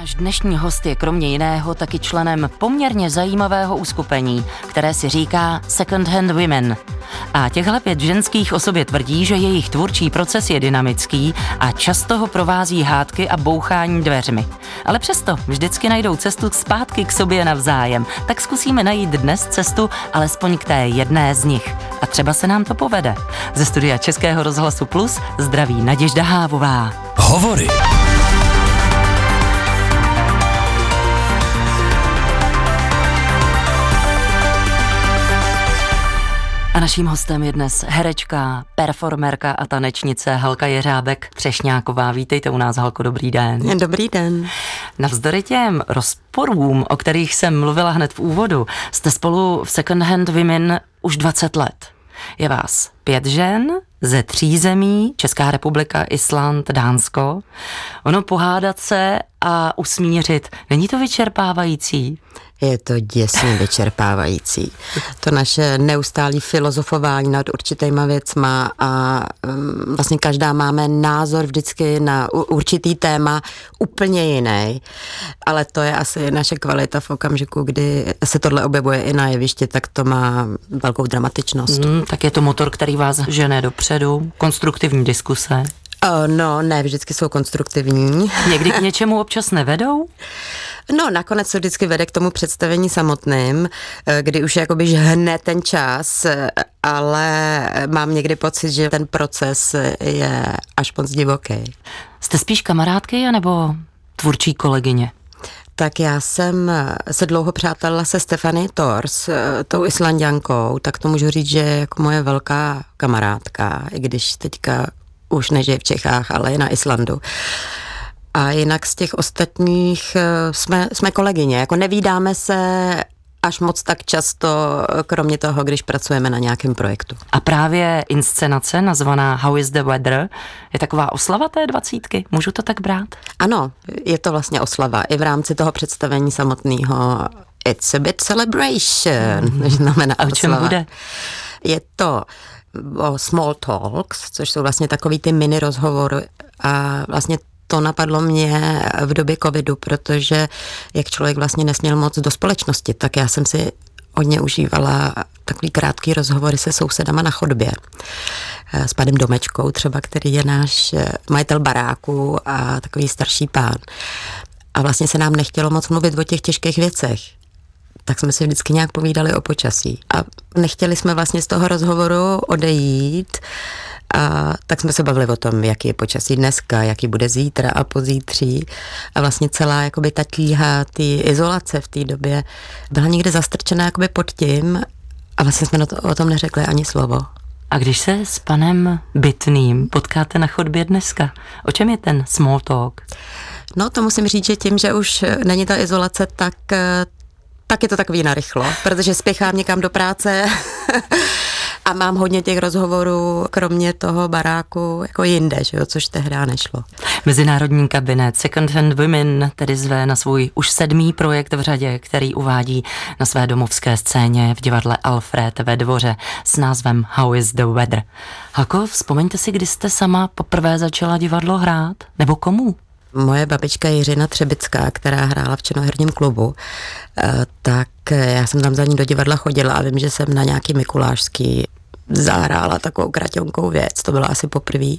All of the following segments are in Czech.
Náš dnešní host je kromě jiného taky členem poměrně zajímavého uskupení, které si říká Second Hand Women. A těchhle pět ženských o sobě tvrdí, že jejich tvůrčí proces je dynamický a často ho provází hádky a bouchání dveřmi. Ale přesto vždycky najdou cestu zpátky k sobě navzájem. Tak zkusíme najít dnes cestu alespoň k té jedné z nich. A třeba se nám to povede. Ze studia Českého rozhlasu Plus zdraví Naděžda Hávová. Hovory. A naším hostem je dnes herečka, performerka a tanečnice Halka Jeřábek Třešňáková. Vítejte u nás, Halko, dobrý den. Dobrý den. Navzdory těm rozporům, o kterých jsem mluvila hned v úvodu, jste spolu v Second Hand Women už 20 let. Je vás pět žen ze tří zemí, Česká republika, Island, Dánsko. Ono pohádat se a usmířit, není to vyčerpávající? Je to děsně vyčerpávající. To naše neustálé filozofování nad určitýma věcma a um, vlastně každá máme názor vždycky na určitý téma úplně jiný, ale to je asi naše kvalita v okamžiku, kdy se tohle objevuje i na jevišti, tak to má velkou dramatičnost. Mm, tak je to motor, který vás žene dopředu, konstruktivní diskuse. No, ne, vždycky jsou konstruktivní. Někdy k něčemu občas nevedou? No, nakonec se vždycky vede k tomu představení samotným, eh, kdy už jakoby žhne ten čas, eh, ale mám někdy pocit, že ten proces je až moc divoký. Jste spíš kamarádky anebo tvůrčí kolegyně? Tak já jsem se dlouho přátelila se Stefany Tors, eh, tou islandiankou, tak to můžu říct, že je jako moje velká kamarádka, i když teďka už nežije v Čechách, ale je na Islandu. A jinak z těch ostatních eh, jsme, jsme kolegyně, jako nevídáme se až moc tak často, kromě toho, když pracujeme na nějakém projektu. A právě inscenace nazvaná How is the weather je taková oslava té dvacítky. Můžu to tak brát? Ano, je to vlastně oslava. I v rámci toho představení samotného It's a bit celebration, mm. znamená A o čem oslava. bude? Je to o small talks, což jsou vlastně takový ty mini rozhovory a vlastně to napadlo mě v době covidu, protože jak člověk vlastně nesměl moc do společnosti, tak já jsem si hodně užívala takový krátký rozhovory se sousedama na chodbě. S panem Domečkou třeba, který je náš majitel baráku a takový starší pán. A vlastně se nám nechtělo moc mluvit o těch těžkých věcech tak jsme si vždycky nějak povídali o počasí. A nechtěli jsme vlastně z toho rozhovoru odejít, a tak jsme se bavili o tom, jaký je počasí dneska, jaký bude zítra a pozítří. A vlastně celá jakoby ta tíha, ty izolace v té době byla někde zastrčená jakoby pod tím a vlastně jsme to, o tom neřekli ani slovo. A když se s panem Bytným potkáte na chodbě dneska, o čem je ten small talk? No to musím říct, že tím, že už není ta izolace, tak tak je to takový narychlo, protože spěchám někam do práce a mám hodně těch rozhovorů, kromě toho baráku, jako jinde, že jo, což tehdy nešlo. Mezinárodní kabinet Second Hand Women tedy zve na svůj už sedmý projekt v řadě, který uvádí na své domovské scéně v divadle Alfred ve dvoře s názvem How is the Weather. Hako, vzpomeňte si, kdy jste sama poprvé začala divadlo hrát? Nebo komu? Moje babička Jiřina Třebická, která hrála v Činoherním klubu, eh, tak já jsem tam za ní do divadla chodila a vím, že jsem na nějaký Mikulášský zahrála takovou kraťonkou věc, to bylo asi poprvé.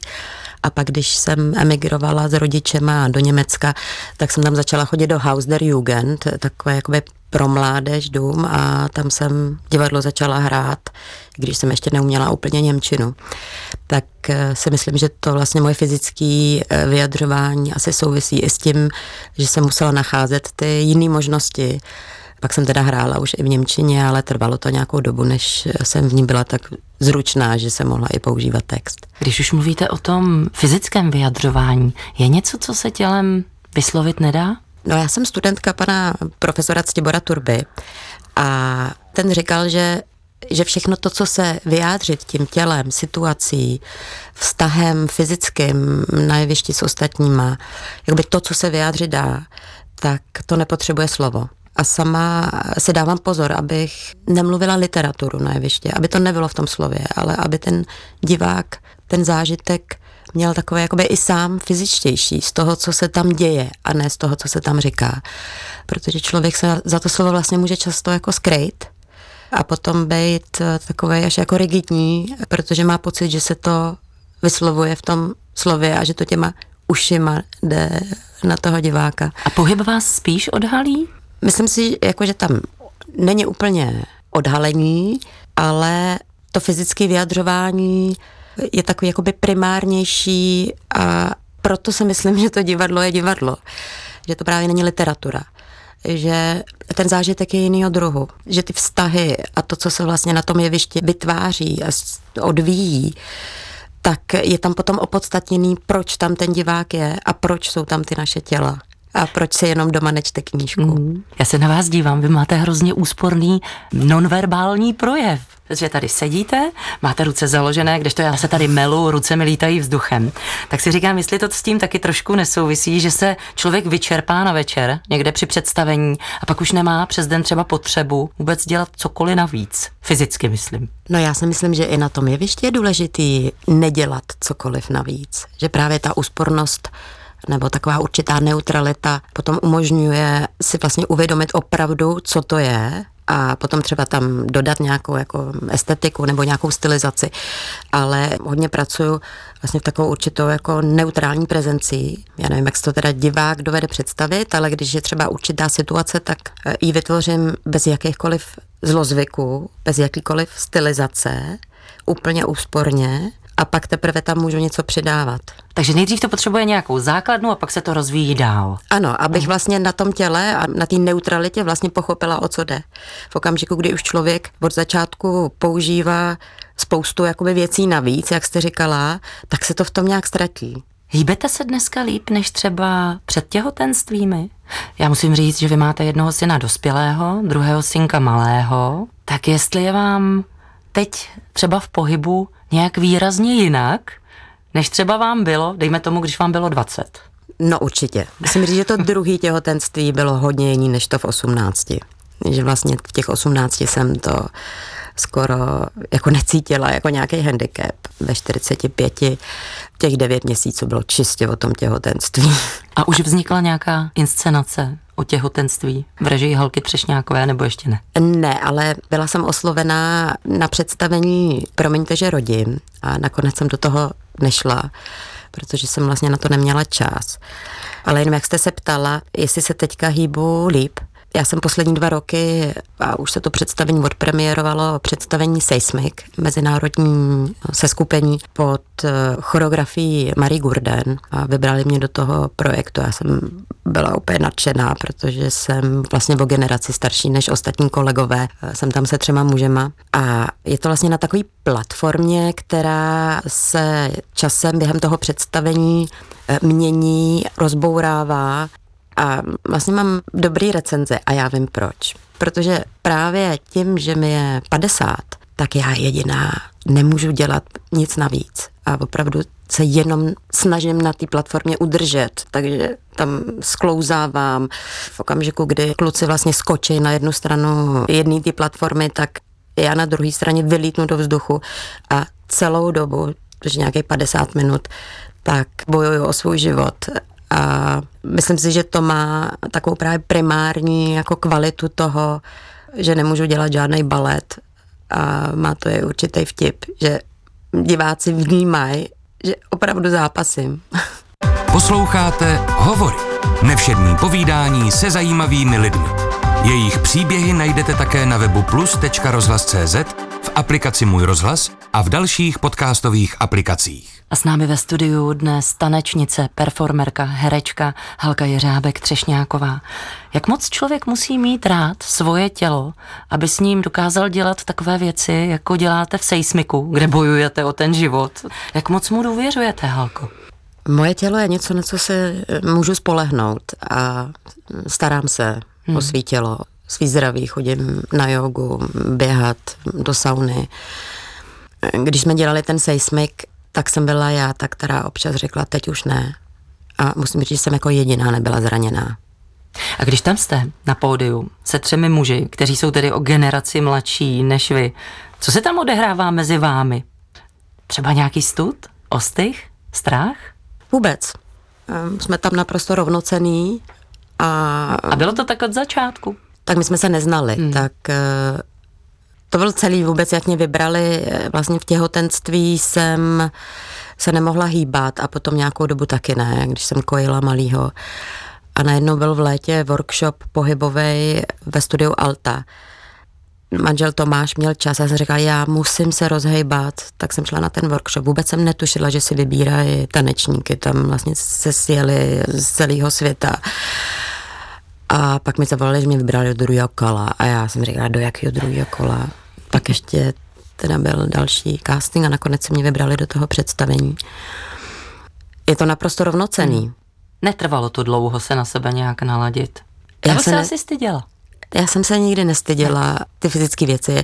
A pak, když jsem emigrovala s rodičema do Německa, tak jsem tam začala chodit do Haus der Jugend, takové jakoby pro mládež dům a tam jsem divadlo začala hrát, když jsem ještě neuměla úplně Němčinu. Tak eh, si myslím, že to vlastně moje fyzické eh, vyjadřování asi souvisí i s tím, že jsem musela nacházet ty jiné možnosti. Pak jsem teda hrála už i v Němčině, ale trvalo to nějakou dobu, než jsem v ní byla tak zručná, že jsem mohla i používat text. Když už mluvíte o tom fyzickém vyjadřování, je něco, co se tělem vyslovit nedá? No já jsem studentka pana profesora Ctibora Turby a ten říkal, že že všechno to, co se vyjádřit tím tělem, situací, vztahem fyzickým na jevišti s ostatníma, jakoby to, co se vyjádřit dá, tak to nepotřebuje slovo. A sama se dávám pozor, abych nemluvila literaturu na jeviště, aby to nebylo v tom slově, ale aby ten divák ten zážitek měl takové jakoby i sám fyzičtější z toho, co se tam děje a ne z toho, co se tam říká. Protože člověk se za to slovo vlastně může často jako skrejt a potom být eh, takové až jako rigidní, protože má pocit, že se to vyslovuje v tom slově a že to těma ušima jde na toho diváka. A pohyb vás spíš odhalí? Myslím si, jako, že tam není úplně odhalení, ale to fyzické vyjadřování je takový jakoby primárnější a proto si myslím, že to divadlo je divadlo. Že to právě není literatura. Že ten zážitek je jinýho druhu. Že ty vztahy a to, co se vlastně na tom jevišti vytváří a odvíjí, tak je tam potom opodstatněný, proč tam ten divák je a proč jsou tam ty naše těla. A proč si jenom doma nečte knížku? Mm. Já se na vás dívám, vy máte hrozně úsporný nonverbální projev. Že tady sedíte, máte ruce založené, když to já se tady melu, ruce mi lítají vzduchem. Tak si říkám, jestli to s tím taky trošku nesouvisí, že se člověk vyčerpá na večer někde při představení a pak už nemá přes den třeba potřebu vůbec dělat cokoliv navíc. Fyzicky myslím. No já si myslím, že i na tom jevišti je důležitý nedělat cokoliv navíc. Že právě ta úspornost nebo taková určitá neutralita potom umožňuje si vlastně uvědomit opravdu, co to je a potom třeba tam dodat nějakou jako estetiku nebo nějakou stylizaci. Ale hodně pracuju vlastně v takovou určitou jako neutrální prezencí. Já nevím, jak se to teda divák dovede představit, ale když je třeba určitá situace, tak eh, ji vytvořím bez jakýchkoliv zlozvyků, bez jakýkoliv stylizace, úplně úsporně a pak teprve tam můžu něco přidávat. Takže nejdřív to potřebuje nějakou základnu a pak se to rozvíjí dál. Ano, abych vlastně na tom těle a na té neutralitě vlastně pochopila, o co jde. V okamžiku, kdy už člověk od začátku používá spoustu jakoby věcí navíc, jak jste říkala, tak se to v tom nějak ztratí. Hýbete se dneska líp než třeba před těhotenstvími? Já musím říct, že vy máte jednoho syna dospělého, druhého synka malého, tak jestli je vám teď třeba v pohybu nějak výrazně jinak, než třeba vám bylo, dejme tomu, když vám bylo 20? No určitě. Musím říct, že to druhé těhotenství bylo hodně jiný než to v 18. Že vlastně v těch 18 jsem to skoro jako necítila jako nějaký handicap. Ve 45 těch 9 měsíců bylo čistě o tom těhotenství. A už vznikla nějaká inscenace o těhotenství v režii Halky Třešňákové, nebo ještě ne? Ne, ale byla jsem oslovená na představení Promiňte, že rodím a nakonec jsem do toho nešla, protože jsem vlastně na to neměla čas. Ale jenom jak jste se ptala, jestli se teďka hýbu líp, já jsem poslední dva roky, a už se to představení odpremiérovalo, představení Seismic, mezinárodní seskupení pod eh, choreografií Marie Gurden a vybrali mě do toho projektu. Já jsem byla úplně nadšená, protože jsem vlastně o generaci starší než ostatní kolegové. Jsem tam se třema mužema a je to vlastně na takové platformě, která se časem během toho představení eh, mění, rozbourává a vlastně mám dobrý recenze a já vím proč. Protože právě tím, že mi je 50, tak já jediná nemůžu dělat nic navíc. A opravdu se jenom snažím na té platformě udržet, takže tam sklouzávám. V okamžiku, kdy kluci vlastně skočí na jednu stranu jedné té platformy, tak já na druhé straně vylítnu do vzduchu a celou dobu, protože nějakých 50 minut, tak bojuju o svůj život a myslím si, že to má takovou právě primární jako kvalitu toho, že nemůžu dělat žádný balet a má to je určitý vtip, že diváci vnímají, že opravdu zápasím. Posloucháte Hovory. Nevšední povídání se zajímavými lidmi. Jejich příběhy najdete také na webu plus.rozhlas.cz, v aplikaci Můj rozhlas a v dalších podcastových aplikacích. A s námi ve studiu dnes tanečnice, performerka, herečka Halka Jeřábek Třešňáková. Jak moc člověk musí mít rád svoje tělo, aby s ním dokázal dělat takové věci, jako děláte v Seismiku, kde bojujete o ten život. Jak moc mu důvěřujete, Halko? Moje tělo je něco, na co se eh, můžu spolehnout a starám se hmm. o svý tělo, svý zdraví, chodím na jogu, běhat do sauny. Když jsme dělali ten seismik, tak jsem byla já ta, která občas řekla, teď už ne. A musím říct, že jsem jako jediná nebyla zraněná. A když tam jste na pódiu se třemi muži, kteří jsou tedy o generaci mladší než vy, co se tam odehrává mezi vámi? Třeba nějaký stud? Ostych? strach? Vůbec. Jsme tam naprosto rovnocený. A, a bylo to tak od začátku? Tak my jsme se neznali, hmm. tak eh, to byl celý vůbec, jak mě vybrali. Eh, vlastně v těhotenství jsem se nemohla hýbat a potom nějakou dobu taky ne, když jsem kojila malýho. A najednou byl v létě workshop pohybový ve studiu Alta. Manžel Tomáš měl čas a jsem říkala, já musím se rozhejbat, tak jsem šla na ten workshop. Vůbec jsem netušila, že si vybírají tanečníky, tam vlastně se sjeli z celého světa. A pak mi zavolali, že mě vybrali do druhého kola a já jsem říkala, do jakého druhého kola. Tak ještě teda byl další casting a nakonec se mě vybrali do toho představení. Je to naprosto rovnocený. Hmm. Netrvalo to dlouho se na sebe nějak naladit. Já se ne... asi styděla. Já jsem se nikdy nestyděla ty fyzické věci.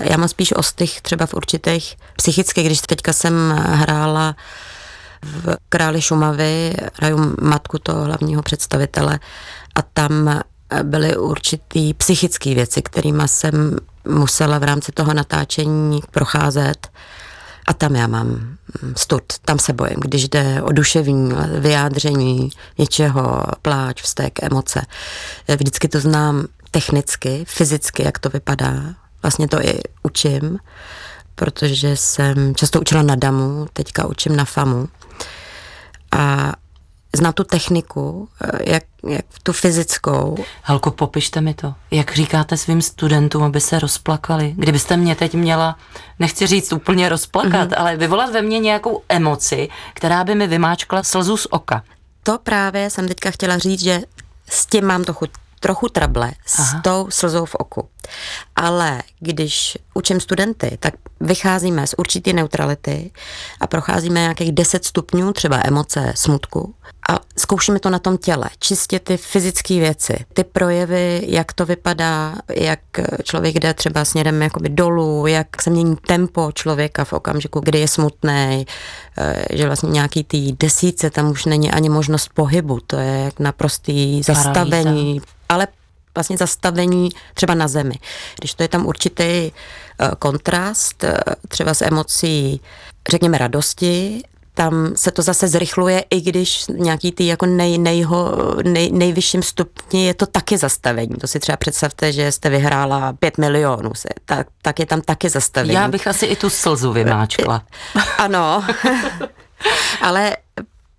Já mám spíš ostych třeba v určitých psychických, když teďka jsem hrála v Králi Šumavy, hraju matku toho hlavního představitele a tam byly určitý psychické věci, kterými jsem musela v rámci toho natáčení procházet. A tam já mám stud, tam se bojím, když jde o duševní vyjádření něčeho, pláč, vztek, emoce. Vždycky to znám technicky, fyzicky, jak to vypadá. Vlastně to i učím, protože jsem často učila na DAMu, teďka učím na FAMu. A znám tu techniku, eh, jak, jak tu fyzickou. Halko, popište mi to. Jak říkáte svým studentům, aby se rozplakali? Kdybyste mě teď měla, nechci říct úplně rozplakat, mm-hmm. ale vyvolat ve mně nějakou emoci, která by mi vymáčkla slzu z oka. To právě jsem teďka chtěla říct, že s tím mám trochu trochu trable s Aha. tou slzou v oku. Ale když učím studenty, tak vycházíme z určité neutrality a procházíme nějakých 10 stupňů, třeba emoce, smutku a zkoušíme to na tom těle, čistě ty fyzické věci, ty projevy, jak to vypadá, jak člověk jde třeba směrem jakoby dolů, jak se mění tempo člověka v okamžiku, kdy je smutný, eh, že vlastně nějaký tý desíce tam už není ani možnost pohybu, to je jak naprostý zastavení, ale vlastně zastavení třeba na zemi. Když to je tam určitý eh, kontrast, eh, třeba s emocí, řekněme, radosti, tam se to zase zrychluje, i když nějaký ty jako nej, nejho, nej, nejvyšším stupni je to taky zastavení. To si třeba představte, že jste vyhrála pět milionů, se, tak, tak je tam taky zastavení. Já bych asi i tu slzu vymáčkla. ano, ale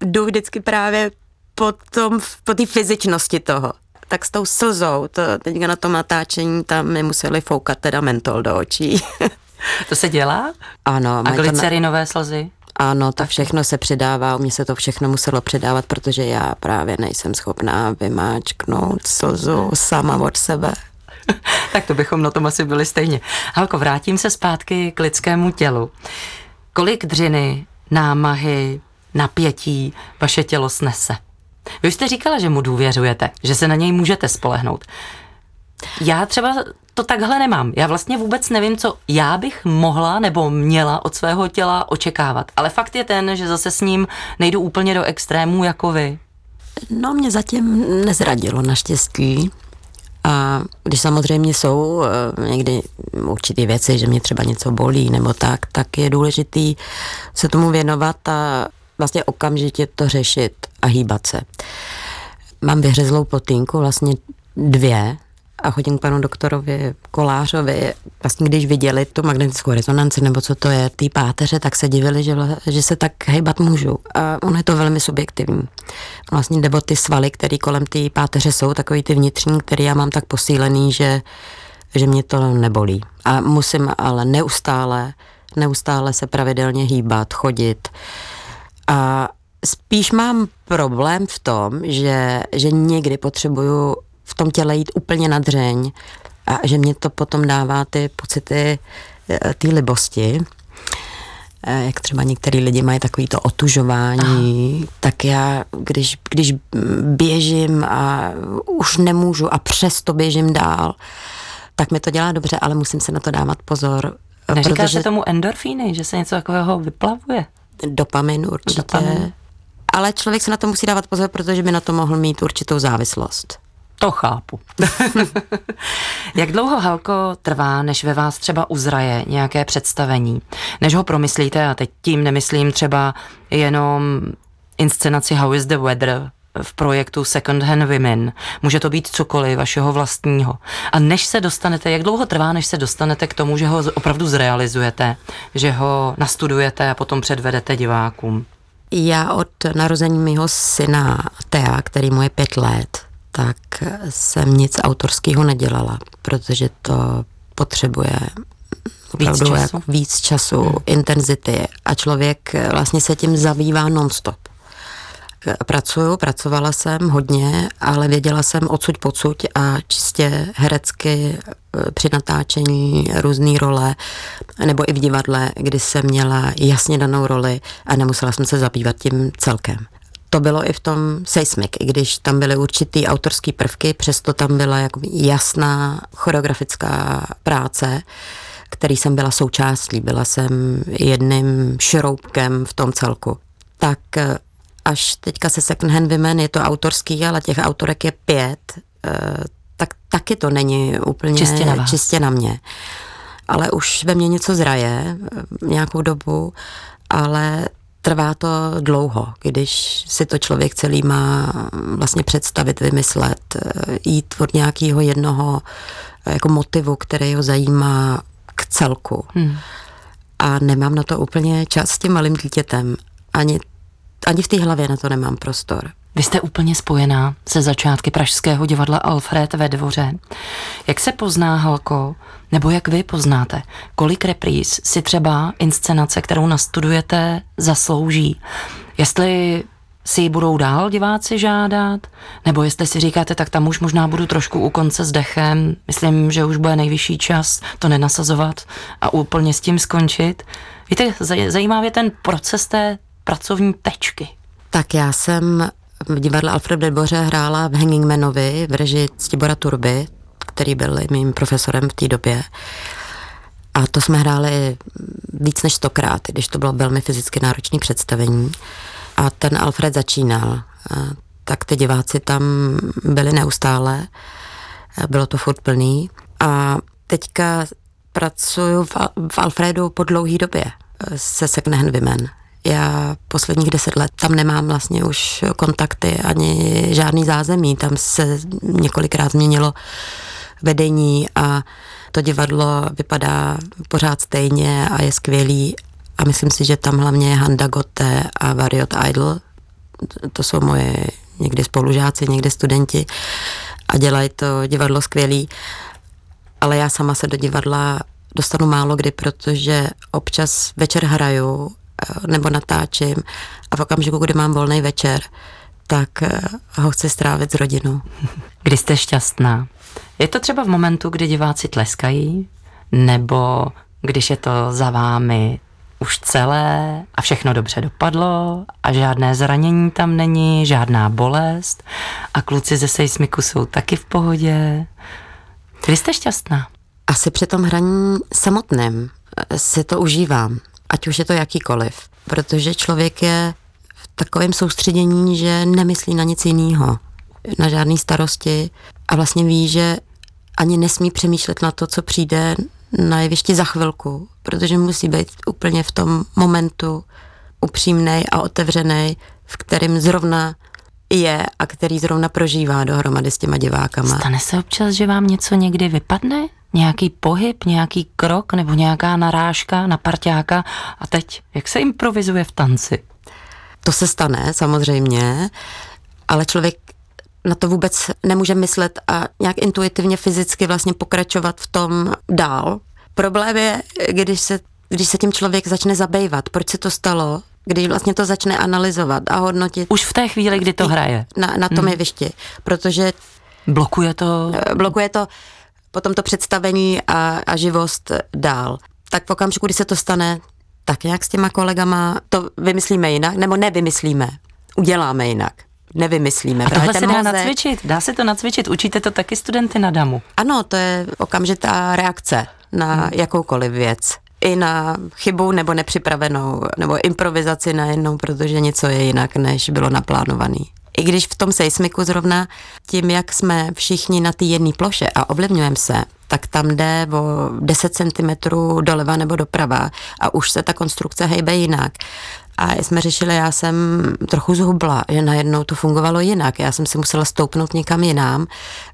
jdu vždycky právě po, tom, po té fyzičnosti toho tak s tou slzou, to teďka na tom natáčení, tam mi museli foukat teda mentol do očí. to se dělá? Ano. A glycerinové na... slzy? Ano, to všechno se přidává, u mě se to všechno muselo předávat, protože já právě nejsem schopná vymáčknout slzu sama od sebe. tak to bychom na tom asi byli stejně. Halko, vrátím se zpátky k lidskému tělu. Kolik dřiny, námahy, napětí vaše tělo snese? Vy jste říkala, že mu důvěřujete, že se na něj můžete spolehnout. Já třeba to takhle nemám. Já vlastně vůbec nevím, co já bych mohla nebo měla od svého těla očekávat. Ale fakt je ten, že zase s ním nejdu úplně do extrémů jako vy. No, mě zatím nezradilo naštěstí. A když samozřejmě jsou eh, někdy určité věci, že mě třeba něco bolí nebo tak, tak je důležitý se tomu věnovat a vlastně okamžitě to řešit a hýbat se. Mám vyhřezlou potýnku, vlastně dvě, a chodím k panu doktorovi Kolářovi. Vlastně když viděli tu magnetickou rezonanci, nebo co to je, ty páteře, tak se divili, že, že se tak hejbat můžu. A ono je to velmi subjektivní. Vlastně nebo ty svaly, které kolem té páteře jsou, takový ty vnitřní, který já mám tak posílený, že, že mě to nebolí. A musím ale neustále, neustále se pravidelně hýbat, chodit. A spíš mám problém v tom, že, že někdy potřebuju v tom těle jít úplně na dřeň a že mě to potom dává ty pocity eh, té libosti, eh, jak třeba některý lidi mají takový to otužování, Aha. tak já, když, když běžím a už nemůžu a přesto běžím dál, tak mi to dělá dobře, ale musím se na to dávat pozor. Neříká protože... se tomu endorfíny, že se něco takového vyplavuje? Dopamin určitě. Dopamin. Ale člověk se na to musí dávat pozor, protože by na to mohl mít určitou závislost. To chápu. Jak dlouho, Halko, trvá, než ve vás třeba uzraje nějaké představení? Než ho promyslíte, a teď tím nemyslím třeba jenom inscenaci How is the Weather v projektu Second Hand Women. Může to být cokoliv vašeho vlastního. A než se dostanete, jak dlouho trvá, než se dostanete k tomu, že ho opravdu zrealizujete, že ho nastudujete a potom předvedete divákům? Já od narození mého syna Tea, který mu je pět let, tak jsem nic autorského nedělala, protože to potřebuje víc času, jako víc času hmm. intenzity a člověk vlastně se tím zabývá nonstop. Pracuju, pracovala jsem hodně, ale věděla jsem odsud pocud a čistě herecky e, při natáčení různé role, nebo i v divadle, kdy jsem měla jasně danou roli a nemusela jsem se zabývat tím celkem. To bylo i v tom Seismic, i když tam byly určitý autorský prvky, přesto tam byla jako jasná choreografická práce, který jsem byla součástí, byla jsem jedným šroubkem v tom celku. Tak e, až teďka se Second Hand Women je to autorský, ale těch autorek je pět, eh, tak taky to není úplně čistě na, vás. čistě na mě. Ale už ve mně něco zraje eh, nějakou dobu, ale trvá to dlouho, když si to člověk celý má vlastně představit, vymyslet, eh, jít od nějakého jednoho jako motivu, který ho zajímá k celku. Hmm. A nemám na to úplně čas s tím malým dítětem. Ani ani v té hlavě na to nemám prostor. Vy jste úplně spojená se začátky Pražského divadla Alfred ve dvoře. Jak se pozná Halko, nebo jak vy poznáte, kolik repríz si třeba inscenace, kterou nastudujete, zaslouží? Jestli si ji budou dál diváci žádat, nebo jestli si říkáte, tak tam už možná budu trošku u konce s dechem, myslím, že už bude nejvyšší čas to nenasazovat a úplně s tím skončit. Víte, zajímavě ten proces té pracovní tečky? Tak já jsem v divadle Alfred Delboře hrála v Hangingmanovi v režii Stibora Turby, který byl mým profesorem v té době. A to jsme hráli víc než stokrát, když to bylo velmi fyzicky náročné představení. A ten Alfred začínal. Tak ty diváci tam byli neustále. Bylo to furt plný. A teďka pracuju v, Alfredu po dlouhé době se Second Hand Women. Já posledních deset let tam nemám vlastně už kontakty ani žádný zázemí. Tam se několikrát změnilo vedení a to divadlo vypadá pořád stejně a je skvělý. A myslím si, že tam hlavně je Handa Gotte a Variot Idol. To jsou moje někdy spolužáci, někdy studenti a dělají to divadlo skvělý. Ale já sama se do divadla dostanu málo kdy, protože občas večer hraju nebo natáčím a v okamžiku, kdy mám volný večer, tak eh, ho chci strávit s rodinou. Kdy jste šťastná? Je to třeba v momentu, kdy diváci tleskají? Nebo když je to za vámi už celé a všechno dobře dopadlo a žádné zranění tam není, žádná bolest a kluci ze sejsmiku jsou taky v pohodě. Kdy jste šťastná? Asi při tom hraní samotném si to užívám už je to jakýkoliv, protože člověk je v takovém soustředění, že nemyslí na nic jiného, na žádné starosti a vlastně ví, že ani nesmí přemýšlet na to, co přijde na jevišti za chvilku, protože musí být úplně v tom momentu upřímný a otevřený, v kterém zrovna je a který zrovna prožívá dohromady s těma divákama. Stane se občas, že vám něco někdy vypadne? Nějaký pohyb, nějaký krok nebo nějaká narážka na parťáka a teď, jak se improvizuje v tanci? To se stane samozřejmě, ale člověk na to vůbec nemůže myslet a nějak intuitivně fyzicky vlastně pokračovat v tom dál. Problém je, když se, když se tím člověk začne zabývat, proč se to stalo, když vlastně to začne analyzovat a hodnotit. Už v té chvíli, kdy to hraje. Na, na tom hmm. jevišti, protože... Blokuje to... Blokuje to potom to představení a, a živost dál. Tak v okamžiku, kdy se to stane, tak nějak s těma kolegama to vymyslíme jinak, nebo nevymyslíme, uděláme jinak. Nevymyslíme. A tohle se dá mozek... nacvičit, dá se to nacvičit, učíte to taky studenty na damu. Ano, to je okamžitá reakce na hmm. jakoukoliv věc. I na chybu nebo nepřipravenou, nebo improvizaci najednou, protože něco je jinak, než bylo naplánovaný. I když v tom sejsmiku zrovna tím, jak jsme všichni na té jedné ploše a ovlivňujeme se, tak tam jde o 10 cm doleva nebo doprava a už se ta konstrukce hejbe jinak. A jsme řešili, já jsem trochu zhubla, že najednou to fungovalo jinak. Já jsem si musela stoupnout někam jinam,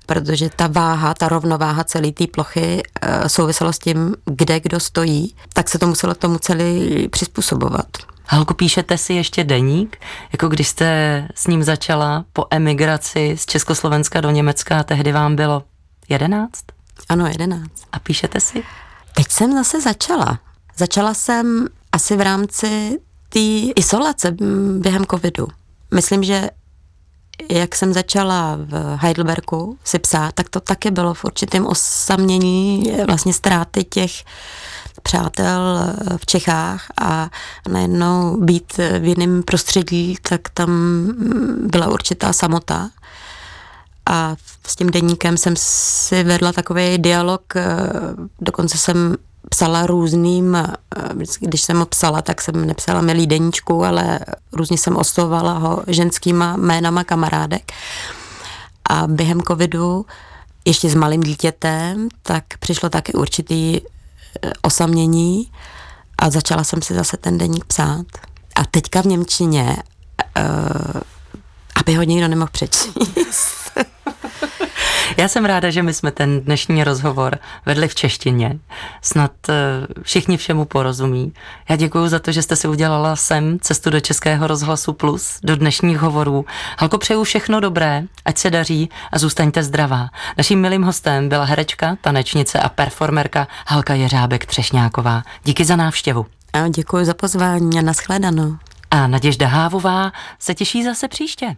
protože ta váha, ta rovnováha celé té plochy eh, souvisela s tím, kde kdo stojí, tak se to muselo tomu celý přizpůsobovat. Halko, píšete si ještě deník, jako když jste s ním začala po emigraci z Československa do Německa, tehdy vám bylo jedenáct? Ano, jedenáct. A píšete si? Teď jsem zase začala. Začala jsem asi v rámci té izolace během covidu. Myslím, že jak jsem začala v Heidelbergu si psát, tak to taky bylo v určitém osamění vlastně ztráty těch přátel v Čechách a najednou být v jiném prostředí, tak tam byla určitá samota. A s tím deníkem jsem si vedla takový dialog, dokonce jsem psala různým, eh, když jsem ho psala, tak jsem nepsala milý deníčku, ale různě jsem oslovovala ho ženskýma jménama kamarádek. A během covidu ještě s malým dítětem, tak přišlo taky určitý eh, osamění a začala jsem si zase ten deník psát. A teďka v Němčině, uh, aby ho nikdo nemohl přečíst. Já jsem ráda, že my jsme ten dnešní rozhovor vedli v češtině. Snad eh, všichni všemu porozumí. Já děkuji za to, že jste si udělala sem cestu do Českého rozhlasu Plus, do dnešních hovorů. Halko, přeju všechno dobré, ať se daří a zůstaňte zdravá. Naším milým hostem byla herečka, tanečnice a performerka Halka Jeřábek Třešňáková. Díky za návštěvu. A děkuji za pozvání a nashledanou. A Naděžda Hávová se těší zase příště.